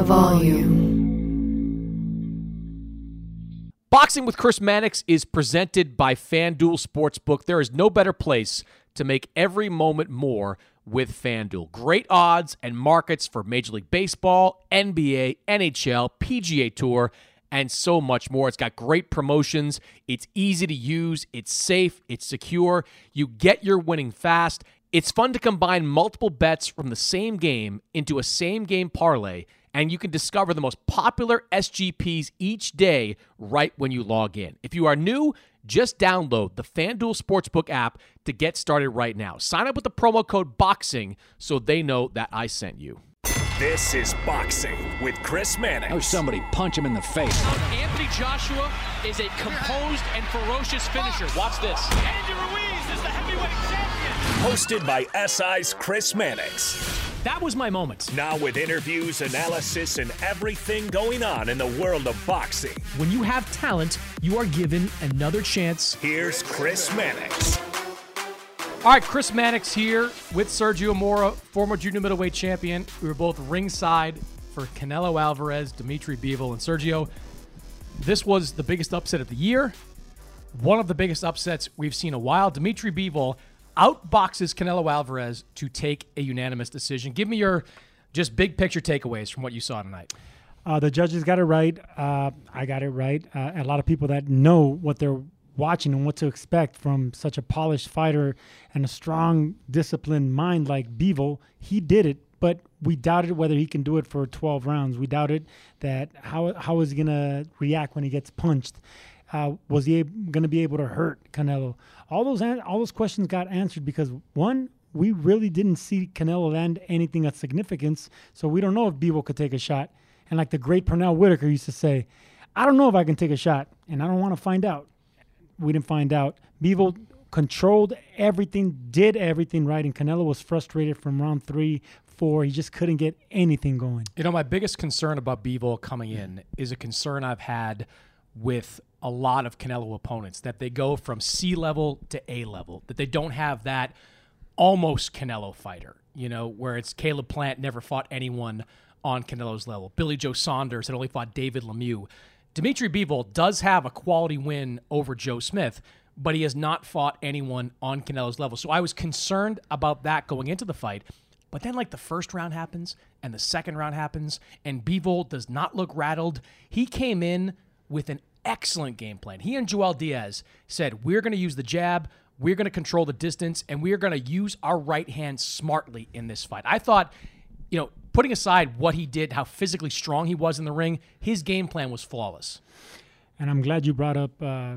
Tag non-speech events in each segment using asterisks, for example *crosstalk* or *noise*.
The volume. Boxing with Chris Mannix is presented by FanDuel Sportsbook. There is no better place to make every moment more with FanDuel. Great odds and markets for Major League Baseball, NBA, NHL, PGA Tour, and so much more. It's got great promotions. It's easy to use, it's safe, it's secure. You get your winning fast. It's fun to combine multiple bets from the same game into a same game parlay and you can discover the most popular SGPs each day right when you log in. If you are new, just download the FanDuel Sportsbook app to get started right now. Sign up with the promo code BOXING so they know that I sent you. This is Boxing with Chris Mannix. Oh, somebody punch him in the face. Anthony Joshua is a composed and ferocious finisher. Watch this. Andy Ruiz is the heavyweight champion. Hosted by SI's Chris Mannix. That was my moment. Now, with interviews, analysis, and everything going on in the world of boxing. When you have talent, you are given another chance. Here's Chris Mannix. All right, Chris Mannix here with Sergio Mora, former junior middleweight champion. We were both ringside for Canelo Alvarez, Dmitry Bivol, and Sergio. This was the biggest upset of the year. One of the biggest upsets we've seen a while. Dmitry Bivol outboxes Canelo Alvarez to take a unanimous decision. Give me your just big picture takeaways from what you saw tonight. Uh, the judges got it right. Uh, I got it right. Uh, a lot of people that know what they're watching and what to expect from such a polished fighter and a strong, disciplined mind like Bivol, he did it. But we doubted whether he can do it for 12 rounds. We doubted that how how is he gonna react when he gets punched. Uh, was he going to be able to hurt Canelo? All those an- all those questions got answered because one, we really didn't see Canelo land anything of significance, so we don't know if Bivol could take a shot. And like the great Pernell Whitaker used to say, I don't know if I can take a shot, and I don't want to find out. We didn't find out. Bivol controlled everything, did everything right, and Canelo was frustrated from round three, four. He just couldn't get anything going. You know, my biggest concern about Bivol coming in is a concern I've had with a lot of Canelo opponents that they go from C level to A level, that they don't have that almost Canelo fighter, you know, where it's Caleb Plant never fought anyone on Canelo's level. Billy Joe Saunders had only fought David Lemieux. Dmitry Bivol does have a quality win over Joe Smith, but he has not fought anyone on Canelo's level. So I was concerned about that going into the fight. But then, like, the first round happens and the second round happens, and Bivol does not look rattled. He came in with an excellent game plan. He and Joel Diaz said, We're going to use the jab, we're going to control the distance, and we are going to use our right hand smartly in this fight. I thought, you know, putting aside what he did, how physically strong he was in the ring, his game plan was flawless. And I'm glad you brought up uh,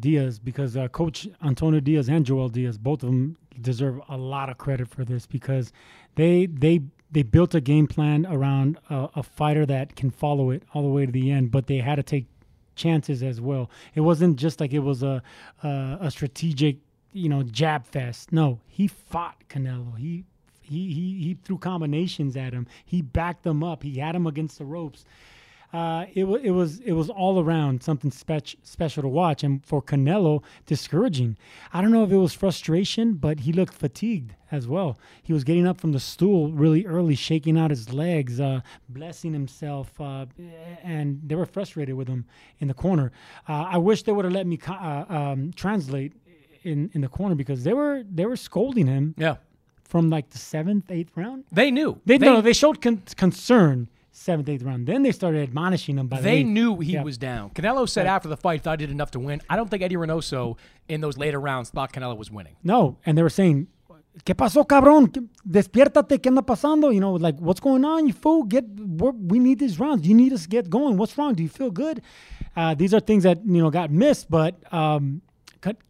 Diaz because uh, Coach Antonio Diaz and Joel Diaz, both of them deserve a lot of credit for this because they they they built a game plan around a, a, fighter that can follow it all the way to the end, but they had to take chances as well. It wasn't just like it was a a, a strategic, you know, jab fest. No, he fought Canelo. He He he he threw combinations at him. He backed him up. He had him against the ropes. Uh, it, wa it was it was all around something spec- special to watch, and for Canelo, discouraging. I don't know if it was frustration, but he looked fatigued as well. He was getting up from the stool really early, shaking out his legs, uh, blessing himself, uh, and they were frustrated with him in the corner. Uh, I wish they would have let me co- uh, um, translate in in the corner because they were they were scolding him Yeah. from like the seventh, eighth round. They knew. They, no, they showed con- concern seventh, eighth round. Then they started admonishing him by They eighth. knew he was down. Canelo said after the fight, thought he did enough to win. I don't think Eddie Reynoso in those later rounds thought Canelo was winning. No, and they were saying, ¿Qué pasó, cabrón? Despiértate, ¿qué anda pasando? You know, like, what's going on, you fool? Get, we need these rounds. You need us to get going. What's wrong? Do you feel good? Uh, these are things that, you know, got missed, but um,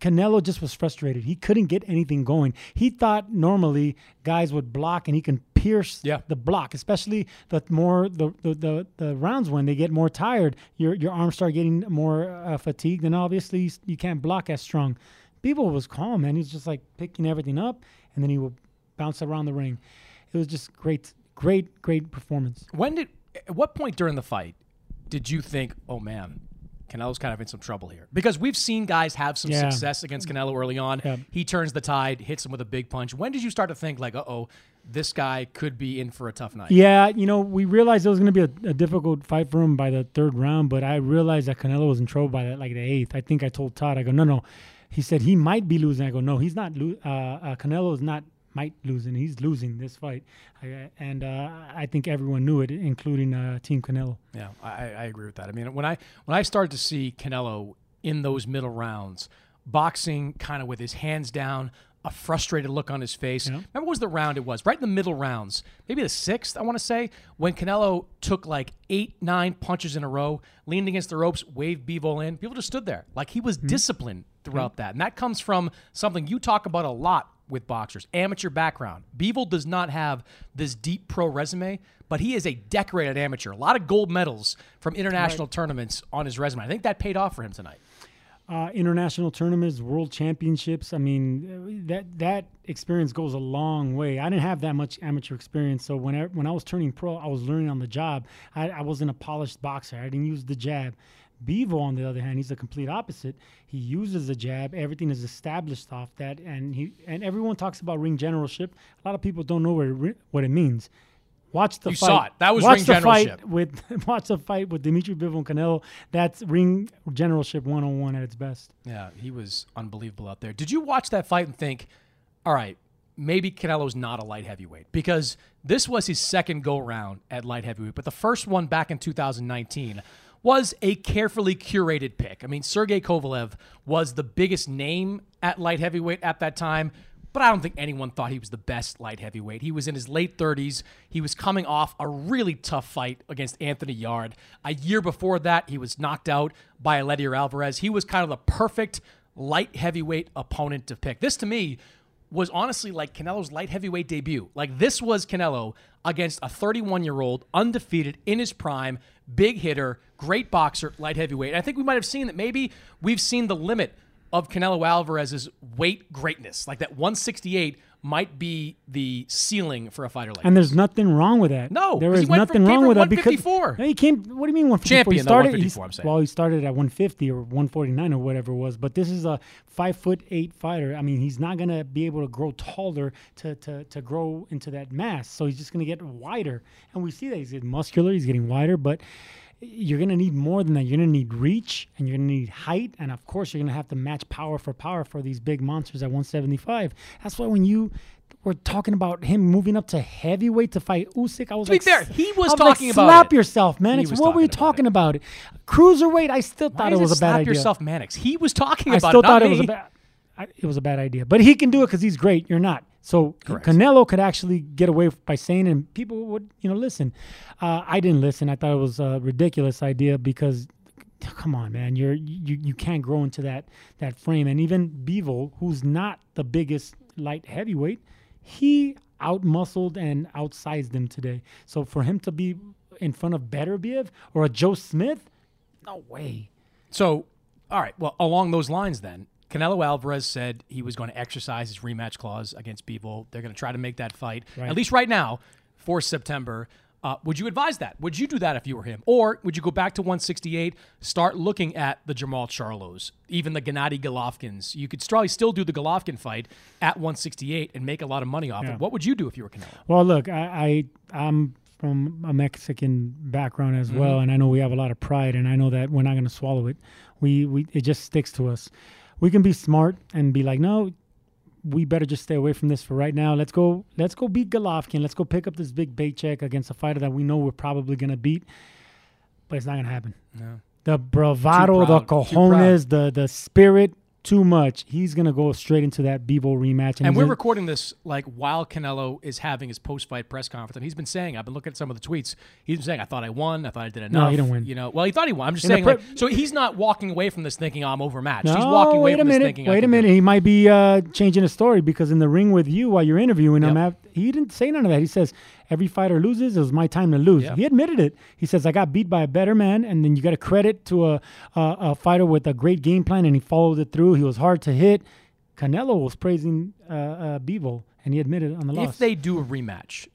Canelo just was frustrated. He couldn't get anything going. He thought normally guys would block and he can pierce Yeah. the block, especially the more the, the, the, the rounds when they get more tired, your, your arms start getting more uh, fatigued, and obviously you, you can't block as strong. Bivol was calm, man. He's just like picking everything up, and then he would bounce around the ring. It was just great, great, great performance. When did, at what point during the fight did you think, oh man, Canelo's kind of in some trouble here? Because we've seen guys have some Yeah. success against Canelo early on. Yeah. He turns the tide, hits him with a big punch. When did you start to think, like, uh oh, this guy could be in for a tough night? Yeah, you know, we realized it was going to be a, a difficult fight for him by the third round, but I realized that Canelo was in trouble by that, like the eighth. I think I told Todd, I go, no, no. He said he might be losing. I go, no, he's not. Lo- uh, uh, Canelo is not might lose, and He's losing this fight, I, and uh, I think everyone knew it, including uh, Team Canelo. Yeah, I, I agree with that. I mean, when I when I started to see Canelo in those middle rounds, boxing kind of with his hands down, a frustrated look on his face. Remember, what was the round it was? Right in the middle rounds, maybe the sixth, I want to say, when Canelo took like eight, nine punches in a row, leaned against the ropes, waved Bevo in. People just stood there like he was disciplined throughout that, and that comes from something you talk about a lot with boxers amateur background. Bivol does not have this deep pro resume, but he is a decorated amateur. A lot of gold medals from international tournaments on his resume. I think that paid off for him tonight. uh, international tournaments, world championships. I mean, that that experience goes a long way. I didn't have that much amateur experience, so when I, when I was turning pro, I was learning on the job. I, I wasn't a polished boxer. I didn't use the jab. Bevo, on the other hand, he's the complete opposite. He uses the jab. Everything is established off that, and he and everyone talks about ring generalship. A lot of people don't know what it, what it means. Watch the fight. You fight. saw it. That was watch ring the generalship. fight with *laughs* watch the fight with Dmitry Bivol and Canelo. That's ring generalship one on one at its best. Yeah, he was unbelievable out there. Did you watch that fight and think, all right, maybe Canelo's not a light heavyweight? Because this was his second go round at light heavyweight, but the first one back in 2019 was a carefully curated pick. I mean, Sergey Kovalev was the biggest name at light heavyweight at that time. But I don't think anyone thought he was the best light heavyweight. He was in his late 30s. He was coming off a really tough fight against Anthony Yard. A year before that, he was knocked out by Eleider Alvarez. He was kind of the perfect light heavyweight opponent to pick. This to me was honestly like Canelo's light heavyweight debut. Like this was Canelo against a 31 year old, undefeated in his prime, big hitter, great boxer, light heavyweight. And I think we might have seen that maybe we've seen the limit of Canelo Alvarez's weight greatness. Like that 168 might be the ceiling for a fighter like And this. there's nothing wrong with that. No, there he went nothing wrong with that because 154. No, he came. What do you mean 154? Champion, he started. 154, I'm saying. Well, he started at 150 or 149 or whatever it was. But this is a five foot eight fighter. I mean, he's not gonna be able to grow taller to to to grow into that mass. So he's just gonna get wider. And we see that he's getting muscular. He's getting wider, but. You're gonna need more than that. You're gonna need reach, and you're gonna need height, and of course, you're gonna have to match power for power for these big monsters at 175. That's why when you were talking about him moving up to heavyweight to fight Usyk, I was To be like, fair, he was I like, talking about slap it. yourself, man. He It's was what were you talking talking about? Cruiserweight, I still Why thought it was a bad slap idea. Slap yourself, Mannix? He was talking I about still it, thought it me. was a bad. I, it was a bad idea, but he can do it because he's great. You're not. So Canelo could actually get away by saying, and people would, you know, listen. Uh, I didn't listen. I thought it was a ridiculous idea because, come on, man, you're you you can't grow into that that frame. And even Bevo, who's not the biggest light heavyweight, he outmuscled and outsized him today. So for him to be in front of Better Beterbiev or a Joe Smith, no way. So, all right. Well, along those lines, then Canelo Alvarez said he was going to exercise his rematch clause against Bivol. They're going to try to make that fight, Right. at least right now, for September. Uh, would you advise that? Would you do that if you were him? Or would you go back to 168, start looking at the Jermall Charlos, even the Gennady Golovkins? You could probably still do the Golovkin fight at 168 and make a lot of money off Yeah. it. What would you do if you were Canelo? Well, look, I, I I'm from a Mexican background as well, Mhm. and I know we have a lot of pride, and I know that we're not going to swallow it. We we it just sticks to us. We can be smart and be like, no, we better just stay away from this for right now. Let's go. Let's go beat Golovkin. Let's go pick up this big paycheck against a fighter that we know we're probably going to beat, but it's not going to happen. No. The bravado, the cojones, the the spirit, too much. He's going to go straight into that Bebo rematch, And he's we're gonna- recording this like while Canelo is having his post-fight press conference, and he's been saying, "I've been looking at some of the tweets. He's been saying, I thought I won. I thought I did enough. No, he didn't win. You know, well, he thought he won. I'm just In saying, pre- like, so he's not walking away from this thinking I'm overmatched. No, he's walking away from a this minute. thinking. Wait a minute. it. He might be uh, changing his story because in the ring with you while you're interviewing him, Yep. af- he didn't say none of that. He says every fighter loses. It was my time to lose. Yeah. He admitted it. He says I got beat by a better man, and then you got to credit to a, a a fighter with a great game plan, and he followed it through. He was hard to hit. Canelo was praising uh, uh, and he admitted on the loss. If they do a rematch,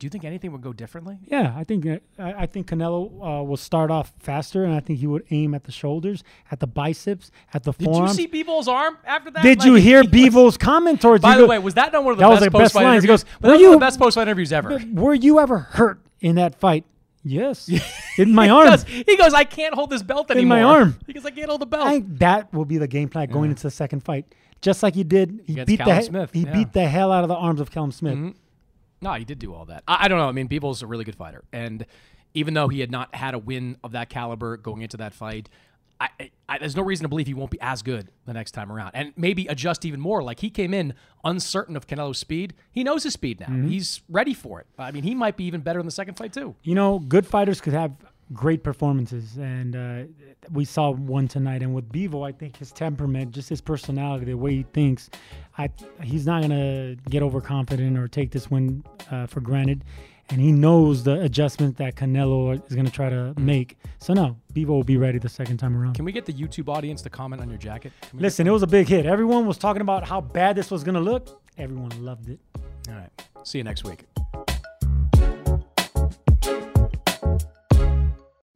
do you think anything would go differently? Yeah, I think uh, I, I think Canelo uh, will start off faster, and I think he would aim at the shoulders, at the biceps, at the Did forearms. you see Bivol's arm after that? Did Like, you hear he was- comment towards you? By the way, was that not one of the that was best their best post-fight lines? He interviews? goes, "Were you the best post-fight interviews ever?" Were you ever hurt in that fight? Yes, *laughs* in my arm. He goes, I can't hold this belt anymore." In my arm. He goes, I can't hold the belt. I think that will be the game plan going into the second fight. Just like he did, he Against beat the Callum he- Smith, he yeah. beat the hell out of the arms of Callum Smith. Mhm. No, he did do all that. I, I don't know. I mean, Bivol's a really good fighter, and even though he had not had a win of that caliber going into that fight, I, I, I, there's no reason to believe he won't be as good the next time around, and maybe adjust even more. Like he came in uncertain of Canelo's speed. He knows his speed now. Mm-hmm. He's ready for it. I mean, he might be even better in the second fight too. You know, good fighters could have great performances, and uh, we saw one tonight. And with Bevo, I think his temperament, just his personality, the way he thinks, I he's not gonna get overconfident or take this win uh, for granted. And he knows the adjustment that Canelo is gonna try to make. So no, Bevo will be ready the second time around. Can we get the YouTube audience to comment on your jacket? Can we get Listen, it was a big hit. Everyone was talking about how bad this was gonna look. Everyone loved it. All right. See you next week.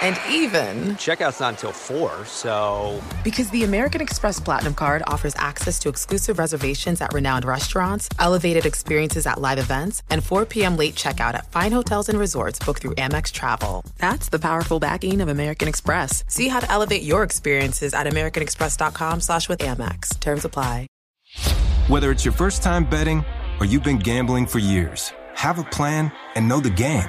And even, Checkout's not until 4, so. because the American Express Platinum card offers access to exclusive reservations at renowned restaurants, elevated experiences at live events, and 4 p.m. late checkout at fine hotels and resorts booked through Amex Travel. That's the powerful backing of American Express. See how to elevate your experiences at americanexpress.com slash with Amex. Terms apply. Whether it's your first time betting or you've been gambling for years, have a plan and know the game.